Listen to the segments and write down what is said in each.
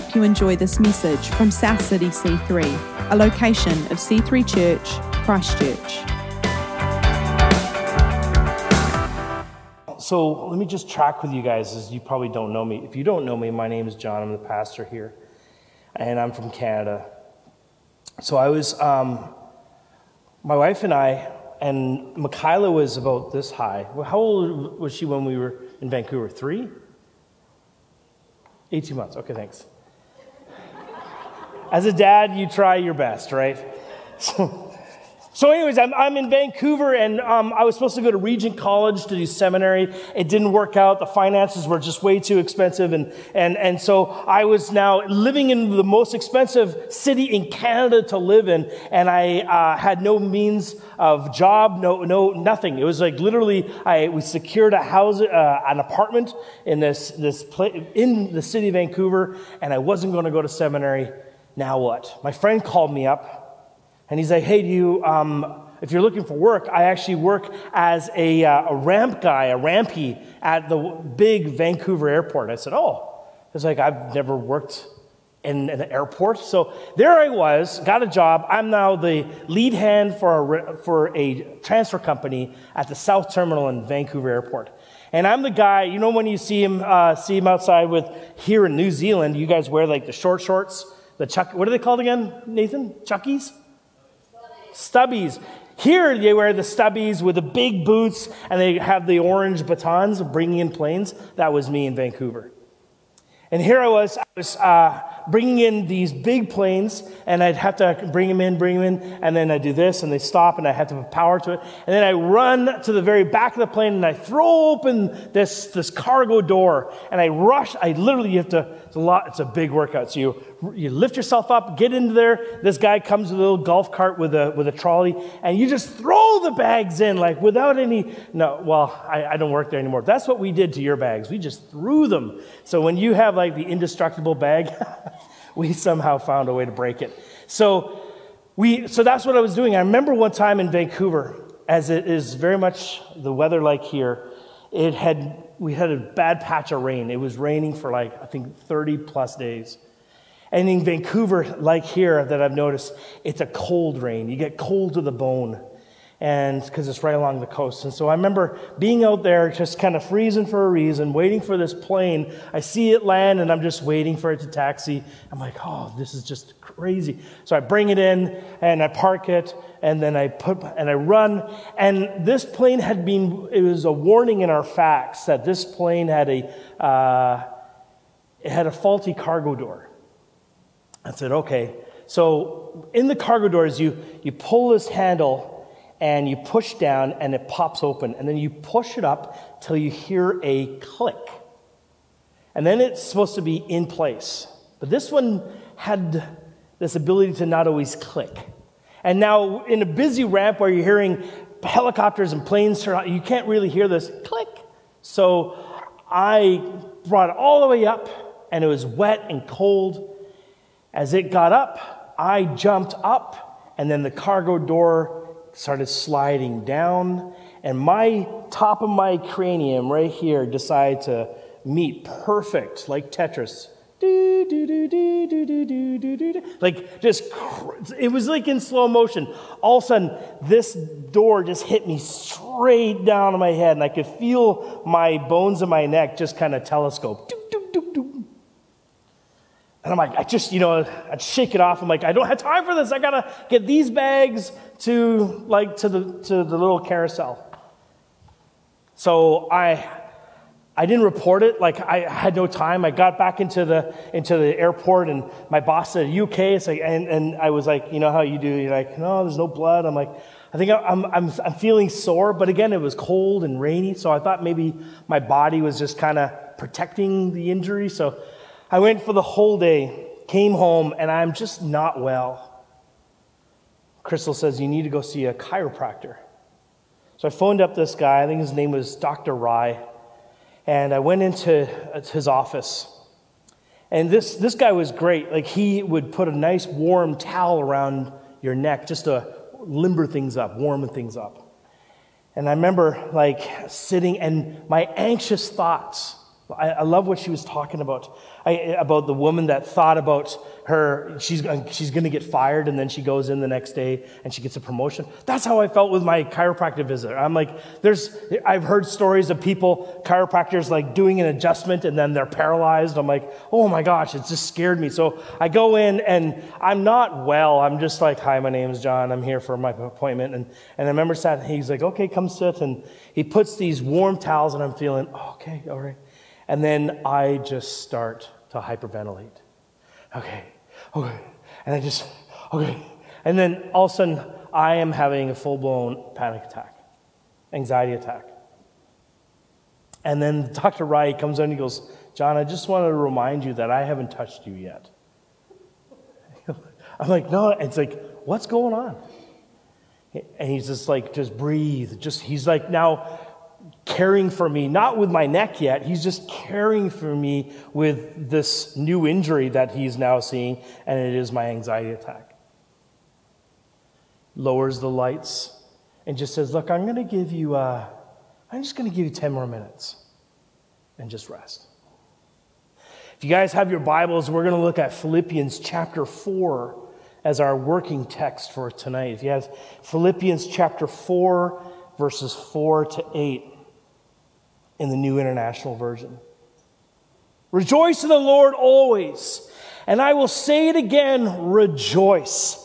hope you enjoy this message from South City C3, a location of C3 Church, Christchurch. So let me just track with you guys as you probably don't know me. If you don't know me, my name is John. I'm the pastor here, and I'm from Canada. So I was, um, my wife and I, and Michaela was about this high. How old was she when we were in Vancouver? Three? 18 months. Okay, thanks. As a dad, you try your best, right? So, so, anyways, I'm, I'm in Vancouver and um, I was supposed to go to Regent College to do seminary. It didn't work out. The finances were just way too expensive. And, and, and so I was now living in the most expensive city in Canada to live in. And I uh, had no means of job, no, no, nothing. It was like literally, I, we secured a house, uh, an apartment in this, this place, in the city of Vancouver. And I wasn't going to go to seminary. Now what? My friend called me up and he's like, hey, do you, um, if you're looking for work, I actually work as a, uh, a ramp guy, a rampy at the big Vancouver airport. I said, oh. It's like, I've never worked in an airport. So there I was, got a job. I'm now the lead hand for a, for a transfer company at the South Terminal in Vancouver Airport. And I'm the guy, you know, when you see him, uh, see him outside with here in New Zealand, you guys wear like the short shorts, the chuck, what are they called again, Nathan? Chuckies? stubbies. Here they wear the stubbies with the big boots and they have the orange batons bringing in planes. That was me in Vancouver. And here I was, was uh, bringing in these big planes, and I'd have to bring them in, bring them in, and then I do this, and they stop, and I have to put power to it. And then I run to the very back of the plane, and I throw open this, this cargo door, and I rush. I literally you have to, it's a lot, it's a big workout. So you, you lift yourself up, get into there. This guy comes with a little golf cart with a, with a trolley, and you just throw the bags in, like without any, no, well, I, I don't work there anymore. That's what we did to your bags. We just threw them. So when you have like the indestructible bag, we somehow found a way to break it. So, we, so that's what I was doing. I remember one time in Vancouver, as it is very much the weather like here, it had, we had a bad patch of rain. It was raining for like, I think, 30 plus days. And in Vancouver, like here, that I've noticed, it's a cold rain. You get cold to the bone and because it's right along the coast. And so I remember being out there just kind of freezing for a reason, waiting for this plane. I see it land and I'm just waiting for it to taxi. I'm like, oh, this is just crazy. So I bring it in and I park it and then I put and I run. And this plane had been, it was a warning in our facts that this plane had a, uh, it had a faulty cargo door. I said, okay. So in the cargo doors, you, you pull this handle and you push down and it pops open. And then you push it up till you hear a click. And then it's supposed to be in place. But this one had this ability to not always click. And now, in a busy ramp where you're hearing helicopters and planes you can't really hear this click. So I brought it all the way up, and it was wet and cold. As it got up, I jumped up, and then the cargo door started sliding down, and my top of my cranium right here decided to meet perfect, like Tetris. Like, just, it was like in slow motion. All of a sudden, this door just hit me straight down on my head, and I could feel my bones in my neck just kind of telescope. And I'm like, I just, you know, I'd shake it off. I'm like, I don't have time for this. I gotta get these bags to like to the to the little carousel. So I I didn't report it. Like I had no time. I got back into the into the airport, and my boss said, "You okay?" It's like, and, and I was like, you know how you do. You're like, no, there's no blood. I'm like, I think I'm I'm I'm feeling sore, but again, it was cold and rainy, so I thought maybe my body was just kind of protecting the injury. So I went for the whole day, came home, and I'm just not well. Crystal says, You need to go see a chiropractor. So I phoned up this guy, I think his name was Dr. Rye, and I went into uh, his office. And this, this guy was great. Like, he would put a nice warm towel around your neck just to limber things up, warm things up. And I remember, like, sitting, and my anxious thoughts I, I love what she was talking about. I, about the woman that thought about her, she's, uh, she's going to get fired, and then she goes in the next day and she gets a promotion. That's how I felt with my chiropractic visit. I'm like, there's, I've heard stories of people, chiropractors, like doing an adjustment and then they're paralyzed. I'm like, oh my gosh, it just scared me. So I go in and I'm not well. I'm just like, hi, my name is John. I'm here for my appointment. And, and I remember sat, he's like, okay, come sit. And he puts these warm towels and I'm feeling, oh, okay, all right. And then I just start to hyperventilate. Okay, okay. And I just, okay. And then all of a sudden, I am having a full blown panic attack, anxiety attack. And then Dr. Wright comes in and he goes, John, I just wanted to remind you that I haven't touched you yet. I'm like, no, it's like, what's going on? And he's just like, just breathe. Just, he's like now caring for me, not with my neck yet. He's just caring for me with this new injury that he's now seeing, and it is my anxiety attack. Lowers the lights and just says, Look, I'm going to give you, uh, I'm just going to give you 10 more minutes and just rest. If you guys have your Bibles, we're going to look at Philippians chapter 4 as our working text for tonight. If you have Philippians chapter 4, verses 4 to 8 in the New International Version. Rejoice in the Lord always. And I will say it again rejoice.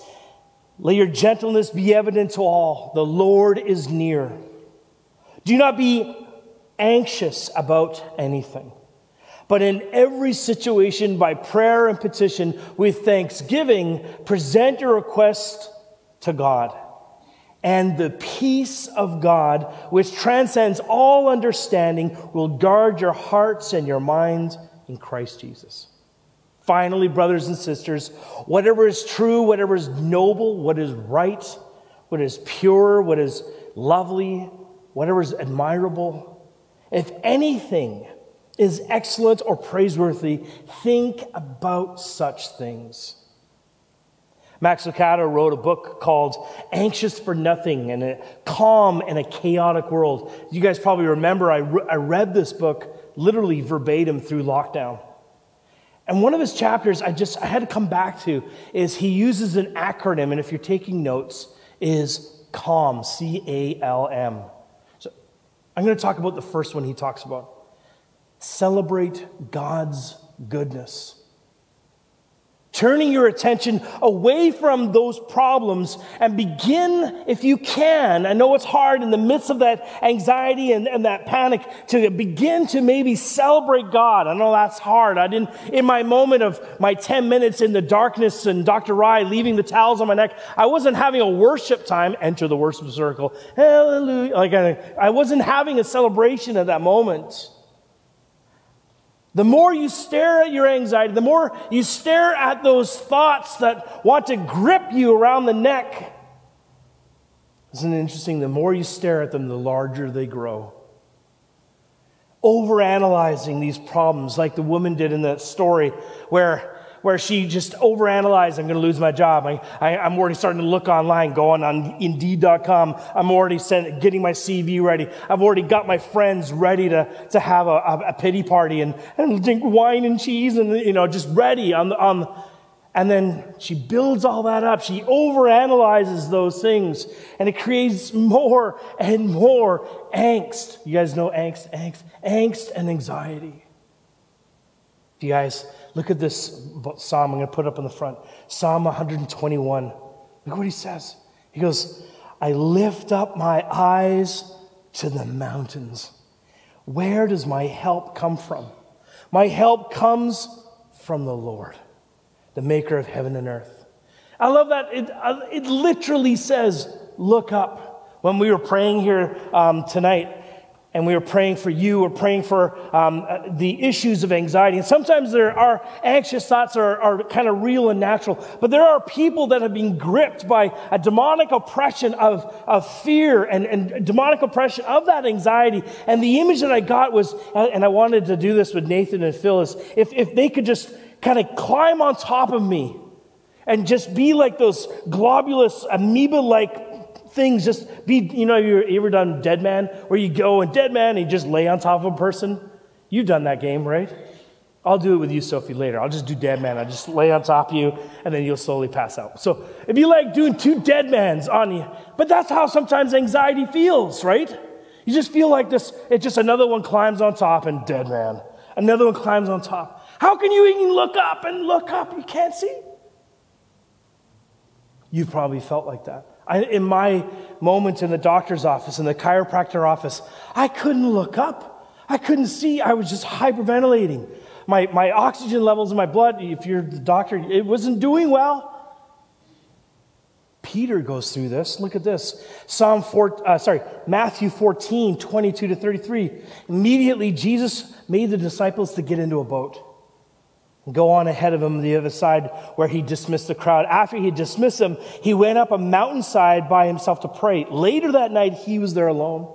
Let your gentleness be evident to all. The Lord is near. Do not be anxious about anything, but in every situation, by prayer and petition, with thanksgiving, present your request to God and the peace of God, which transcends all understanding, will guard your hearts and your minds in Christ Jesus. Finally, brothers and sisters, whatever is true, whatever is noble, what is right, what is pure, what is lovely, whatever is admirable, if anything is excellent or praiseworthy, think about such things. Max Lucado wrote a book called Anxious for Nothing and a Calm in a Chaotic World. You guys probably remember I, re- I read this book literally verbatim through lockdown. And one of his chapters I just I had to come back to is he uses an acronym, and if you're taking notes, is CALM, C A L M. So I'm going to talk about the first one he talks about. Celebrate God's goodness turning your attention away from those problems and begin, if you can, I know it's hard in the midst of that anxiety and, and that panic, to begin to maybe celebrate God. I know that's hard. I didn't, in my moment of my 10 minutes in the darkness and Dr. Rye leaving the towels on my neck, I wasn't having a worship time, enter the worship circle, hallelujah. Like I, I wasn't having a celebration at that moment. The more you stare at your anxiety, the more you stare at those thoughts that want to grip you around the neck. Isn't it interesting? The more you stare at them, the larger they grow. Overanalyzing these problems, like the woman did in that story, where where she just overanalyzed, I'm going to lose my job. I, am already starting to look online, going on Indeed.com. I'm already sent, getting my CV ready. I've already got my friends ready to, to have a, a, pity party and, and drink wine and cheese and, you know, just ready on the, on, and then she builds all that up. She overanalyzes those things and it creates more and more angst. You guys know angst, angst, angst and anxiety. Do you guys Look at this psalm I'm going to put up in the front Psalm 121. Look what he says. He goes, I lift up my eyes to the mountains. Where does my help come from? My help comes from the Lord, the maker of heaven and earth. I love that. It, uh, it literally says, Look up. When we were praying here um, tonight, and we are praying for you, we're praying for um, uh, the issues of anxiety. And sometimes there are anxious thoughts are, are kind of real and natural, but there are people that have been gripped by a demonic oppression of, of fear and, and demonic oppression of that anxiety. And the image that I got was, and I wanted to do this with Nathan and Phyllis, if, if they could just kind of climb on top of me and just be like those globulous amoeba like things just be, you know, you ever done Dead Man, where you go and Dead Man and you just lay on top of a person? You've done that game, right? I'll do it with you, Sophie, later. I'll just do dead man. I'll just lay on top of you, and then you'll slowly pass out. So if you like doing two dead mans on you, but that's how sometimes anxiety feels, right? You just feel like this, it's just another one climbs on top and dead man. Another one climbs on top. How can you even look up and look up? You can't see. You've probably felt like that. I, in my moments in the doctor's office, in the chiropractor office, I couldn't look up. I couldn't see. I was just hyperventilating my, my oxygen levels in my blood, if you're the doctor, it wasn't doing well. Peter goes through this. Look at this. Psalm 4, uh, sorry, Matthew 14, 22 to 33. Immediately, Jesus made the disciples to get into a boat go on ahead of him to the other side where he dismissed the crowd. After he dismissed them, he went up a mountainside by himself to pray. Later that night, he was there alone.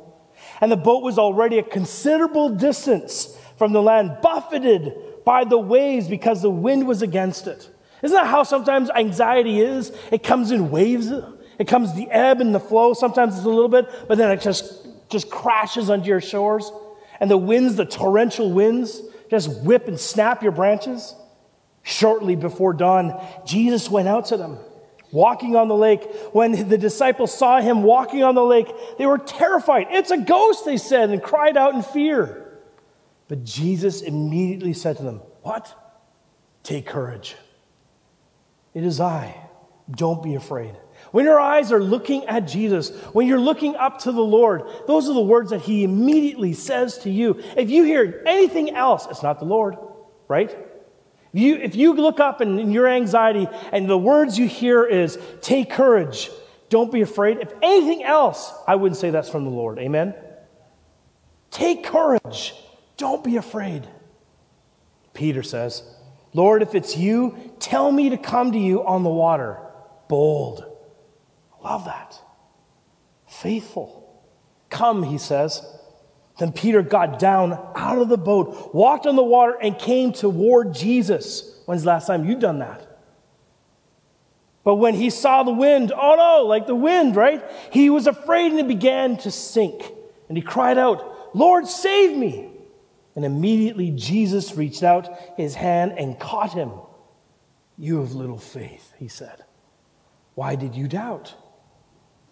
And the boat was already a considerable distance from the land, buffeted by the waves because the wind was against it. Isn't that how sometimes anxiety is? It comes in waves. It comes the ebb and the flow. Sometimes it's a little bit, but then it just, just crashes onto your shores. And the winds, the torrential winds, just whip and snap your branches. Shortly before dawn, Jesus went out to them, walking on the lake. When the disciples saw him walking on the lake, they were terrified. It's a ghost, they said, and cried out in fear. But Jesus immediately said to them, What? Take courage. It is I. Don't be afraid. When your eyes are looking at Jesus, when you're looking up to the Lord, those are the words that He immediately says to you. If you hear anything else, it's not the Lord, right? If you, if you look up in, in your anxiety and the words you hear is, take courage, don't be afraid. If anything else, I wouldn't say that's from the Lord. Amen? Take courage. Don't be afraid. Peter says, Lord, if it's you, tell me to come to you on the water. Bold. Love that. Faithful. Come, he says. Then Peter got down out of the boat, walked on the water, and came toward Jesus. When's the last time you've done that? But when he saw the wind, oh no, like the wind, right? He was afraid and he began to sink. And he cried out, Lord, save me. And immediately Jesus reached out his hand and caught him. You have little faith, he said. Why did you doubt?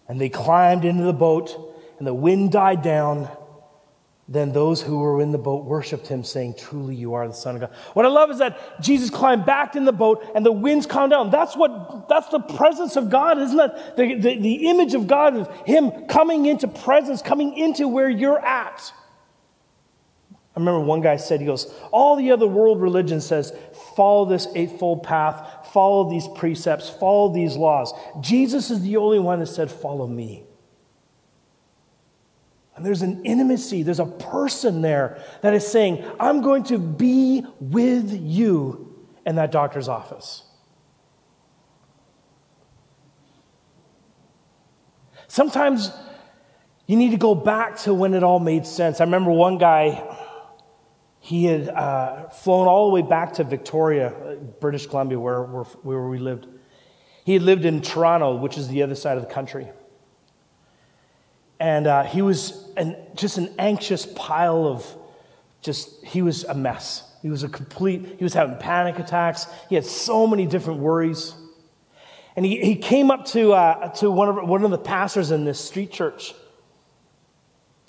And they climbed into the boat, and the wind died down. Then those who were in the boat worshiped him, saying, Truly, you are the Son of God. What I love is that Jesus climbed back in the boat and the winds calmed down. That's what, that's the presence of God, isn't that? The, the, the image of God is Him coming into presence, coming into where you're at. I remember one guy said, he goes, all the other world religion says, follow this eightfold path, follow these precepts, follow these laws. Jesus is the only one that said, follow me. And there's an intimacy, there's a person there that is saying, I'm going to be with you in that doctor's office. Sometimes you need to go back to when it all made sense. I remember one guy, he had uh, flown all the way back to Victoria, British Columbia, where, where, where we lived. He had lived in Toronto, which is the other side of the country. And uh, he was an, just an anxious pile of just, he was a mess. He was a complete, he was having panic attacks. He had so many different worries. And he, he came up to, uh, to one, of, one of the pastors in this street church.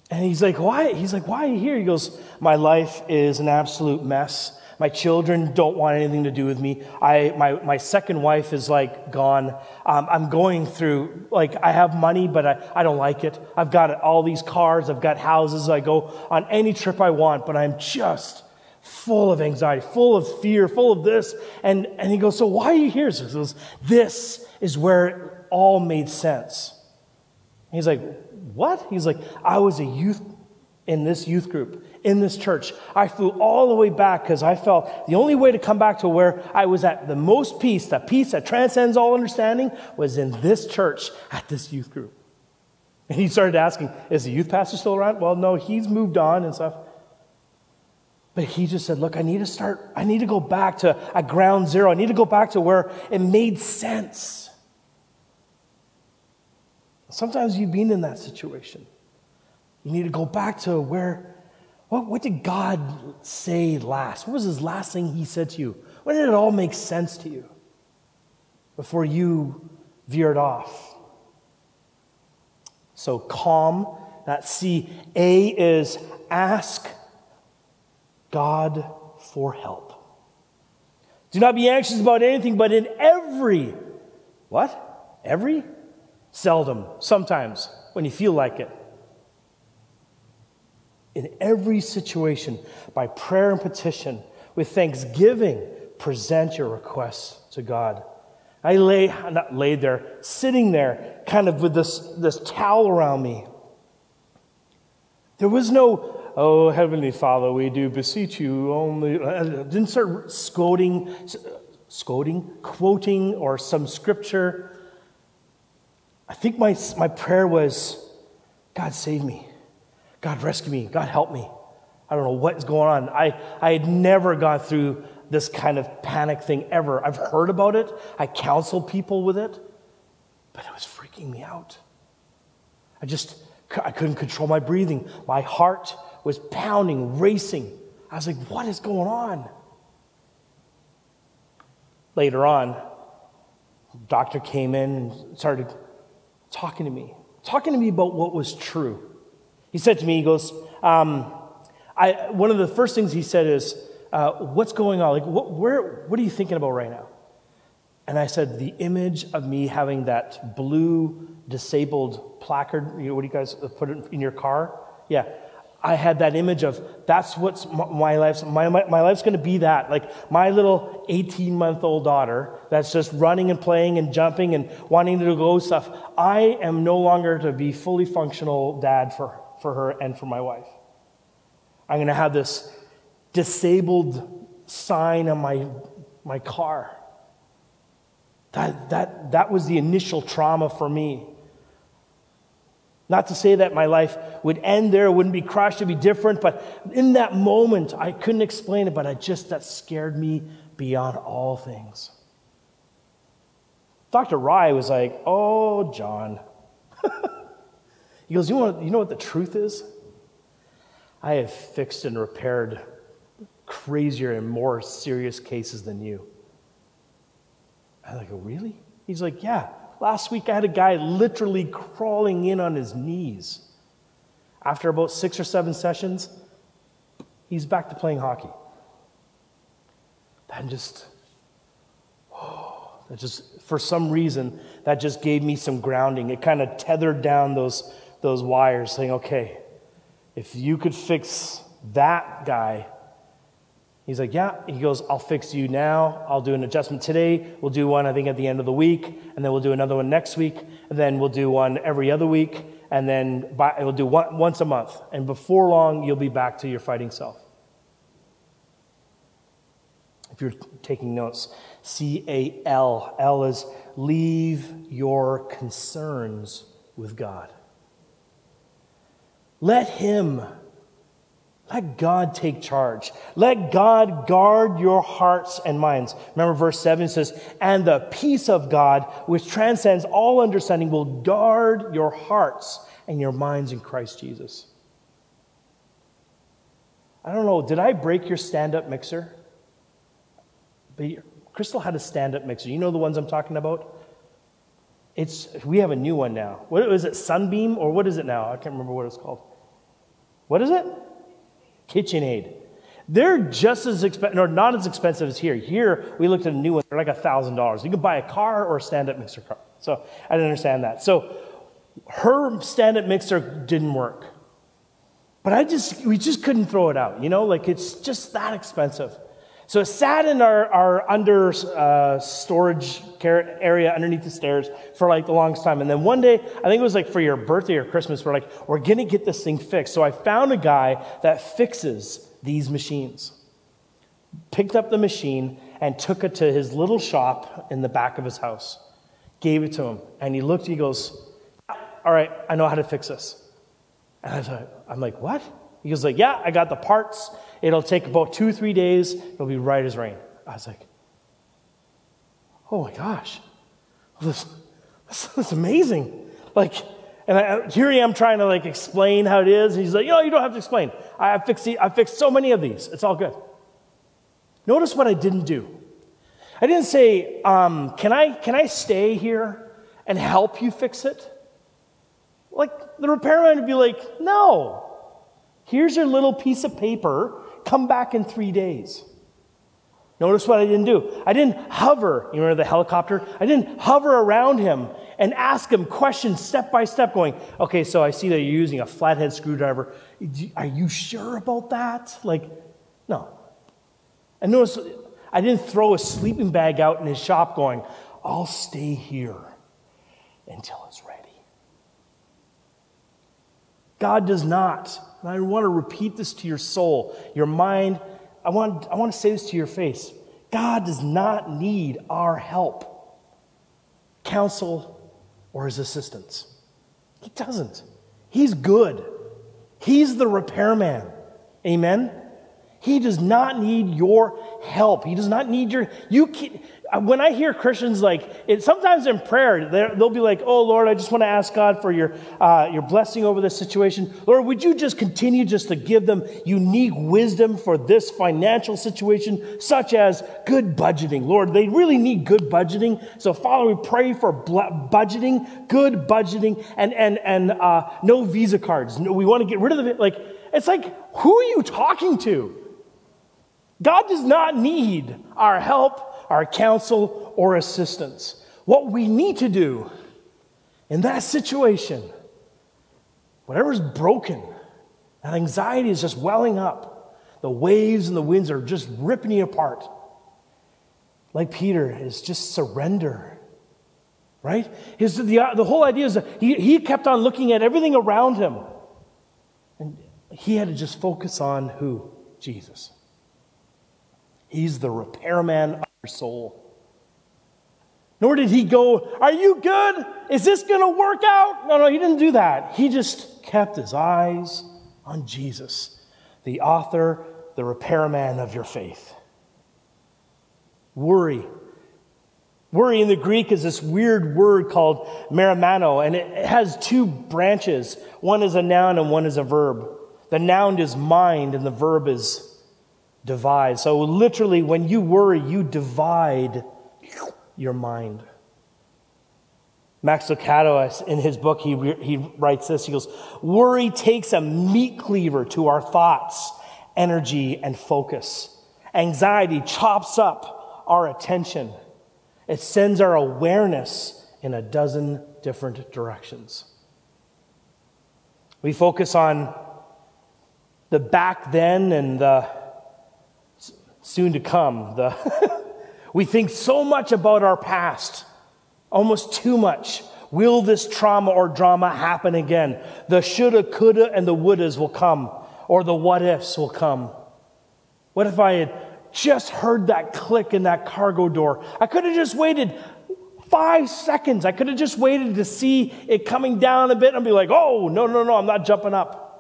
And he's like, why? He's like, why are you here? He goes, my life is an absolute mess. My children don't want anything to do with me. I, my, my second wife is like gone. Um, I'm going through, like, I have money, but I, I don't like it. I've got all these cars. I've got houses. I go on any trip I want, but I'm just full of anxiety, full of fear, full of this. And, and he goes, so why are you here? So goes, this is where it all made sense. He's like, what? He's like, I was a youth in this youth group, in this church. I flew all the way back because I felt the only way to come back to where I was at the most peace, that peace that transcends all understanding, was in this church at this youth group. And he started asking, Is the youth pastor still around? Well, no, he's moved on and stuff. But he just said, Look, I need to start, I need to go back to a ground zero. I need to go back to where it made sense. Sometimes you've been in that situation. You need to go back to where, What, what did God say last? What was his last thing he said to you? When did it all make sense to you before you veered off? So calm, that C. A is ask God for help. Do not be anxious about anything, but in every, what? Every? Seldom, sometimes, when you feel like it. In every situation, by prayer and petition, with thanksgiving, present your requests to God. I lay, not laid there, sitting there, kind of with this, this towel around me. There was no Oh, Heavenly Father, we do beseech you only. I didn't start scolding, scolding, quoting, or some scripture. I think my, my prayer was God, save me. God, rescue me. God, help me. I don't know what's going on. I, I had never gone through this kind of panic thing ever. I've heard about it, I counsel people with it, but it was freaking me out. I just, I couldn't control my breathing. My heart was pounding, racing. I was like, what is going on? Later on, doctor came in and started talking to me, talking to me about what was true. He said to me, he goes, um, I, one of the first things he said is, uh, what's going on? Like, what, where, what are you thinking about right now? And I said, the image of me having that blue disabled placard, you know, what do you guys put it in your car? Yeah. I had that image of that's what's my life's my, my, my life's going to be that like my little 18 month old daughter that's just running and playing and jumping and wanting to go stuff I am no longer to be fully functional dad for for her and for my wife I'm going to have this disabled sign on my my car that that that was the initial trauma for me not to say that my life would end there, wouldn't be crushed, it'd be different, but in that moment, I couldn't explain it, but I just, that scared me beyond all things. Dr. Rye was like, Oh, John. he goes, you know, what, you know what the truth is? I have fixed and repaired crazier and more serious cases than you. I like, oh, really? He's like, yeah. Last week, I had a guy literally crawling in on his knees. After about six or seven sessions, he's back to playing hockey. That just, oh, that just, for some reason, that just gave me some grounding. It kind of tethered down those, those wires, saying, okay, if you could fix that guy, He's like, Yeah. He goes, I'll fix you now. I'll do an adjustment today. We'll do one, I think, at the end of the week. And then we'll do another one next week. And then we'll do one every other week. And then by, we'll do one once a month. And before long, you'll be back to your fighting self. If you're taking notes, C A L. L is leave your concerns with God. Let Him let God take charge. Let God guard your hearts and minds. Remember, verse 7 says, And the peace of God, which transcends all understanding, will guard your hearts and your minds in Christ Jesus. I don't know, did I break your stand up mixer? But Crystal had a stand up mixer. You know the ones I'm talking about? It's, we have a new one now. What is it, Sunbeam, or what is it now? I can't remember what it's called. What is it? KitchenAid. They're just as expensive, or not as expensive as here. Here, we looked at a new one, they're like $1,000. You can buy a car or a stand up mixer car. So I didn't understand that. So her stand up mixer didn't work. But I just, we just couldn't throw it out, you know, like it's just that expensive. So it sat in our, our under uh, storage area underneath the stairs for like the longest time. And then one day, I think it was like for your birthday or Christmas, we're like, we're going to get this thing fixed. So I found a guy that fixes these machines. Picked up the machine and took it to his little shop in the back of his house. Gave it to him. And he looked, he goes, All right, I know how to fix this. And I thought, I'm like, What? He goes like, yeah, I got the parts. It'll take about two, three days. It'll be right as rain. I was like, oh my gosh, this, this is amazing. Like, And I, here I am trying to like explain how it is. And he's like, know, you don't have to explain. I, I fixed, I fixed so many of these. It's all good. Notice what I didn't do. I didn't say, um, can, I, can I stay here and help you fix it? Like the repairman would be like, no. Here's your little piece of paper. Come back in three days. Notice what I didn't do. I didn't hover, you remember the helicopter? I didn't hover around him and ask him questions step by step, going, okay, so I see that you're using a flathead screwdriver. Are you sure about that? Like, no. And notice I didn't throw a sleeping bag out in his shop going, I'll stay here until it's ready. God does not, and I want to repeat this to your soul, your mind, I want, I want to say this to your face. God does not need our help, counsel, or his assistance. He doesn't. He's good. He's the repairman. Amen? He does not need your help. He does not need your. You can, when I hear Christians like it, sometimes in prayer, they'll be like, "Oh Lord, I just want to ask God for your uh, your blessing over this situation. Lord, would you just continue just to give them unique wisdom for this financial situation, such as good budgeting. Lord, they really need good budgeting. So Father, we pray for budgeting, good budgeting, and and and uh, no Visa cards. No, We want to get rid of the like. It's like, who are you talking to? God does not need our help, our counsel, or assistance. What we need to do in that situation, whatever's broken, that anxiety is just welling up, the waves and the winds are just ripping you apart. Like Peter, is just surrender. Right? His, the, uh, the whole idea is that he, he kept on looking at everything around him. And he had to just focus on who? Jesus. He's the repairman of your soul. Nor did he go, Are you good? Is this going to work out? No, no, he didn't do that. He just kept his eyes on Jesus, the author, the repairman of your faith. Worry. Worry in the Greek is this weird word called merimnao, and it has two branches. One is a noun and one is a verb. The noun is mind, and the verb is divide. So, literally, when you worry, you divide your mind. Max Lucado, in his book, he, he writes this. He goes, Worry takes a meat cleaver to our thoughts, energy, and focus. Anxiety chops up our attention. It sends our awareness in a dozen different directions. We focus on the back then and the soon to come. The we think so much about our past, almost too much. Will this trauma or drama happen again? The shoulda, coulda, and the wouldas will come, or the what ifs will come. What if I had just heard that click in that cargo door? I could have just waited five seconds. I could have just waited to see it coming down a bit and be like, oh, no, no, no, I'm not jumping up.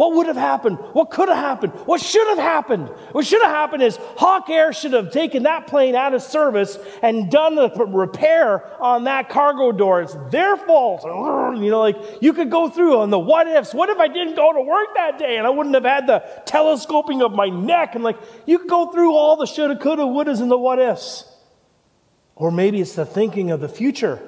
What would have happened? What could have happened? What should have happened? What should have happened is Hawk Air should have taken that plane out of service and done the repair on that cargo door. It's their fault. You know, like you could go through on the what ifs. What if I didn't go to work that day and I wouldn't have had the telescoping of my neck? And like you could go through all the shoulda, coulda, wouldas, and the what ifs. Or maybe it's the thinking of the future.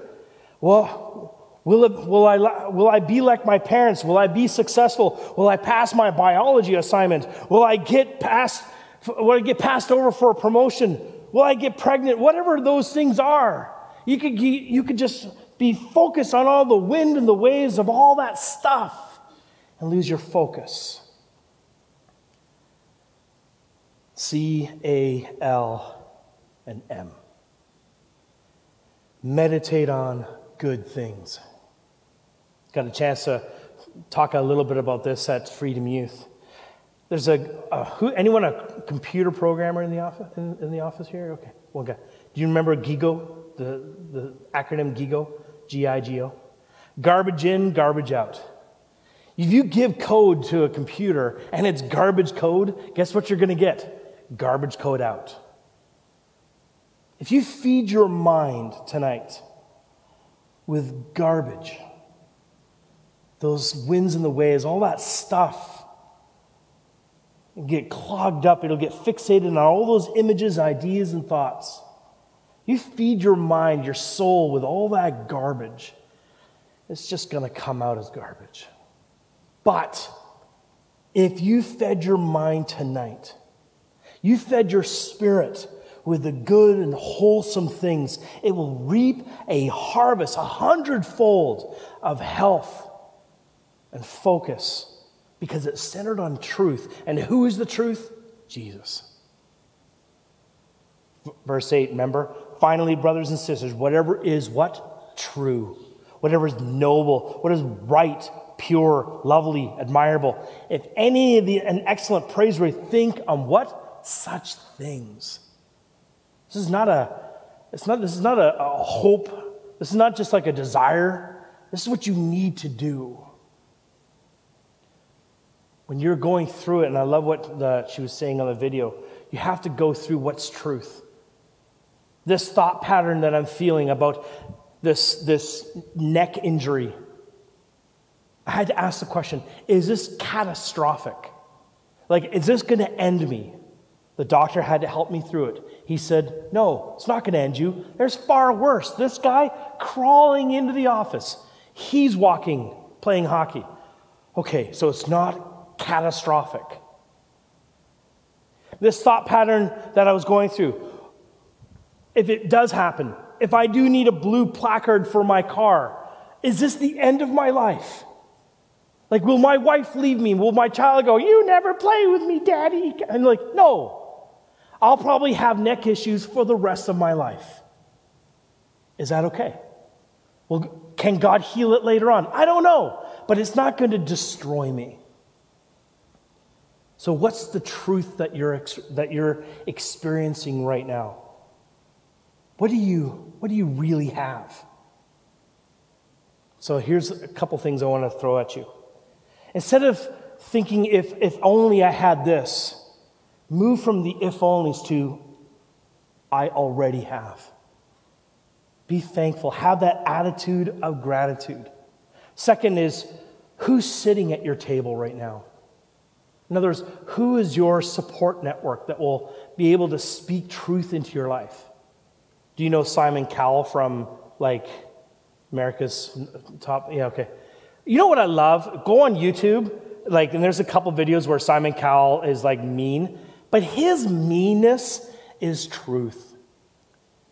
Well, Will, it, will, I, will I be like my parents? Will I be successful? Will I pass my biology assignment? Will I get passed, will I get passed over for a promotion? Will I get pregnant? Whatever those things are. You could, you could just be focused on all the wind and the waves of all that stuff and lose your focus. C A L and M. Meditate on good things. Got a chance to talk a little bit about this at Freedom Youth. There's a, a who, anyone a computer programmer in the office in, in, the office here? Okay, one guy. Do you remember GIGO? The the acronym GIGO, G I G O. Garbage in, garbage out. If you give code to a computer and it's garbage code, guess what you're going to get? Garbage code out. If you feed your mind tonight with garbage, those wins and the ways, all that stuff get clogged up. It'll get fixated on all those images, ideas, and thoughts. You feed your mind, your soul with all that garbage, it's just going to come out as garbage. But if you fed your mind tonight, you fed your spirit with the good and wholesome things, it will reap a harvest, a hundredfold of health and focus because it's centered on truth. And who is the truth? Jesus. Verse 8, remember? Finally, brothers and sisters, whatever is what? True. Whatever is noble, what is right, pure, lovely, admirable. If any of the an excellent praiseworthy, think on what? Such things. This is not a, it's not, this is not a, a hope. This is not just like a desire. This is what you need to do when you're going through it, and I love what the, she was saying on the video, you have to go through what's truth. This thought pattern that I'm feeling about this, this neck injury, I had to ask the question is this catastrophic? Like, is this going to end me? The doctor had to help me through it. He said, No, it's not going to end you. There's far worse. This guy crawling into the office, he's walking, playing hockey. Okay, so it's not catastrophic. This thought pattern that I was going through, if it does happen, if I do need a blue placard for my car, is this the end of my life? Like, will my wife leave me? Will my child go, You never play with me, daddy? And like, no. I'll probably have neck issues for the rest of my life. Is that okay? Well, can God heal it later on? I don't know, but it's not going to destroy me. So, what's the truth that you're, that you're experiencing right now? What do, you, what do you really have? So, here's a couple things I want to throw at you. Instead of thinking, if, if only I had this, move from the if onlys to I already have. Be thankful. Have that attitude of gratitude. Second is, who's sitting at your table right now? In other words, who is your support network that will be able to speak truth into your life? Do you know Simon Cowell from like America's Top? Yeah, okay. You know what I love? Go on YouTube, like, and there's a couple videos where Simon Cowell is like mean, but his meanness is truth.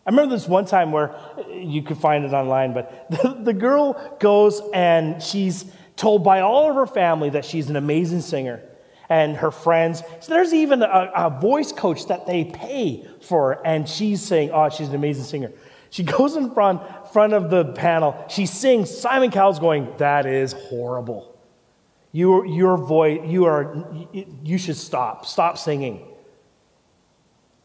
I remember this one time where uh, you could find it online, but the, the girl goes and she's told by all of her family that she's an amazing singer and her friends. So there's even a, a voice coach that they pay for, and she's saying, Oh, she's an amazing singer. She goes in front, front of the panel, she sings. Simon Cowell's going, That is horrible. Your, your voice, you are, you should stop. Stop singing.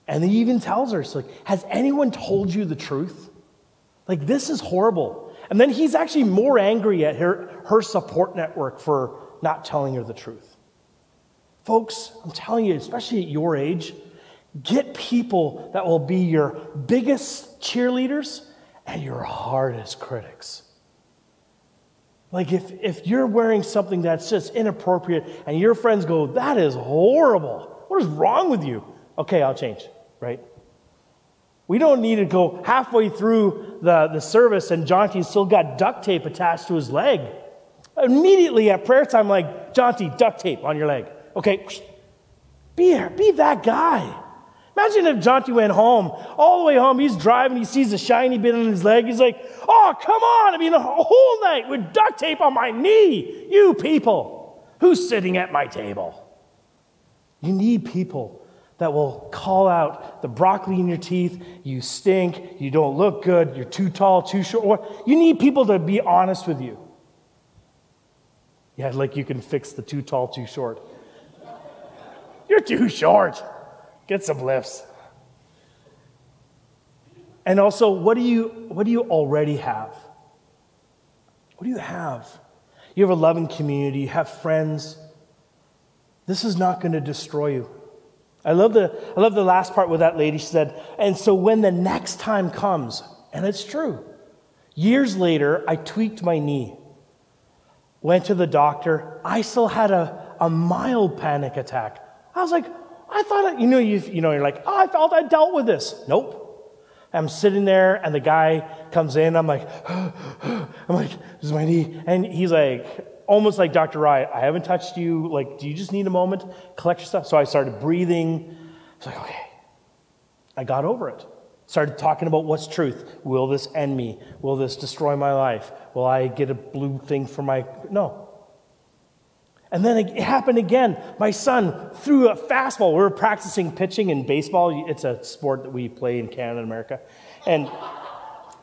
And he even tells her, like, has anyone told you the truth? Like, this is horrible. And then he's actually more angry at her, her support network for not telling her the truth. Folks, I'm telling you, especially at your age, get people that will be your biggest cheerleaders and your hardest critics. Like if, if you're wearing something that's just inappropriate and your friends go, that is horrible. What is wrong with you? Okay, I'll change, right? We don't need to go halfway through the, the service and Jonty's still got duct tape attached to his leg. Immediately at prayer time, like, Jonty, duct tape on your leg. Okay, be, here, be that guy. Imagine if Jonty went home, all the way home, he's driving, he sees a shiny bit on his leg. He's like, oh, come on. I mean, a whole night with duct tape on my knee. You people, who's sitting at my table? You need people that will call out the broccoli in your teeth. You stink. You don't look good. You're too tall, too short. You need people to be honest with you. Yeah, like you can fix the too tall, too short. You're too short. Get some lifts. And also, what do you, what do you already have? What do you have? You have a loving community, you have friends. This is not going to destroy you. I love, the, I love the last part where that lady She said, and so when the next time comes, and it's true, years later, I tweaked my knee. went to the doctor. I still had a, a mild panic attack. I was like, I thought, you know, you, you know, you're like, oh, I felt I dealt with this. Nope. I'm sitting there and the guy comes in. I'm like, I'm like, this is my knee. And he's like, almost like Dr. Rye, I haven't touched you. Like, do you just need a moment? Collect your stuff. So I started breathing. I was like, okay. I got over it. Started talking about what's truth. Will this end me? Will this destroy my life? Will I get a blue thing for my. No. And then it happened again. My son threw a fastball. We were practicing pitching in baseball. It's a sport that we play in Canada and America. And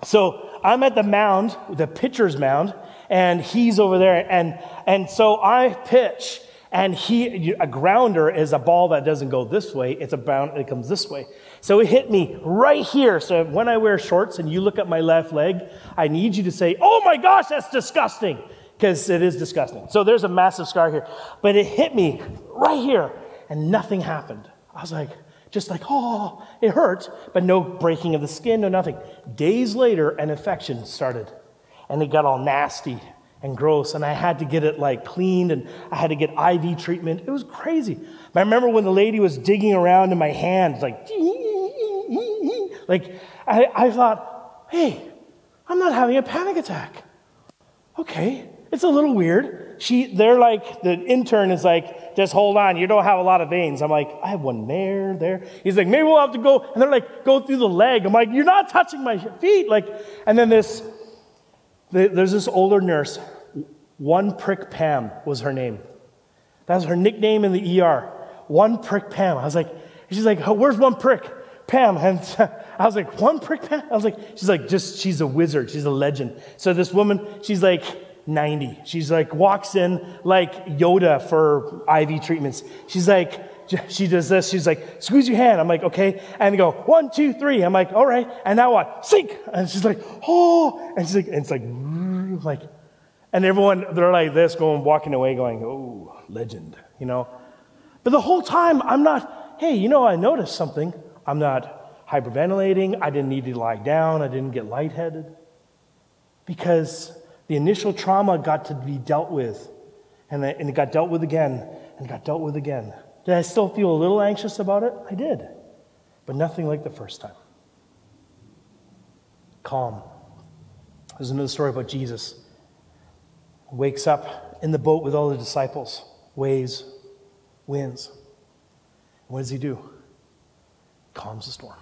so I'm at the mound, the pitcher's mound, and he's over there. And, and so I pitch, and he, a grounder is a ball that doesn't go this way. It's a bound, it comes this way. So it hit me right here. So when I wear shorts and you look at my left leg, I need you to say, Oh my gosh, that's disgusting because it is disgusting. So there's a massive scar here. But it hit me right here, and nothing happened. I was like, just like, oh, it hurt, but no breaking of the skin, no nothing. Days later, an infection started, and it got all nasty and gross, and I had to get it like cleaned, and I had to get IV treatment. It was crazy. But I remember when the lady was digging around in my hands, like, like I, I thought, hey, I'm not having a panic attack. Okay, it's a little weird. She, they're like, the intern is like, just hold on, you don't have a lot of veins. I'm like, I have one there, there. He's like, maybe we'll have to go, and they're like, go through the leg. I'm like, you're not touching my feet. Like, and then this, there's this older nurse, One Prick Pam was her name. That was her nickname in the ER. One Prick Pam. I was like, she's like, where's One Prick? Pam. And I was like, One Prick Pam? I was like, she's like, just, she's a wizard. She's a legend. So this woman, she's like, 90. She's like, walks in like Yoda for IV treatments. She's like, she does this. She's like, squeeze your hand. I'm like, okay. And they go, one, two, three. I'm like, all right. And now what? Sink. And she's like, oh. And she's like, and it's like, like, and everyone, they're like this, going, walking away, going, oh, legend, you know? But the whole time, I'm not, hey, you know, I noticed something. I'm not hyperventilating. I didn't need to lie down. I didn't get lightheaded. Because the initial trauma got to be dealt with, and, and it got dealt with again, and got dealt with again. Did I still feel a little anxious about it? I did, but nothing like the first time. Calm. There's another story about Jesus. Wakes up in the boat with all the disciples, waves, winds. What does he do? Calms the storm.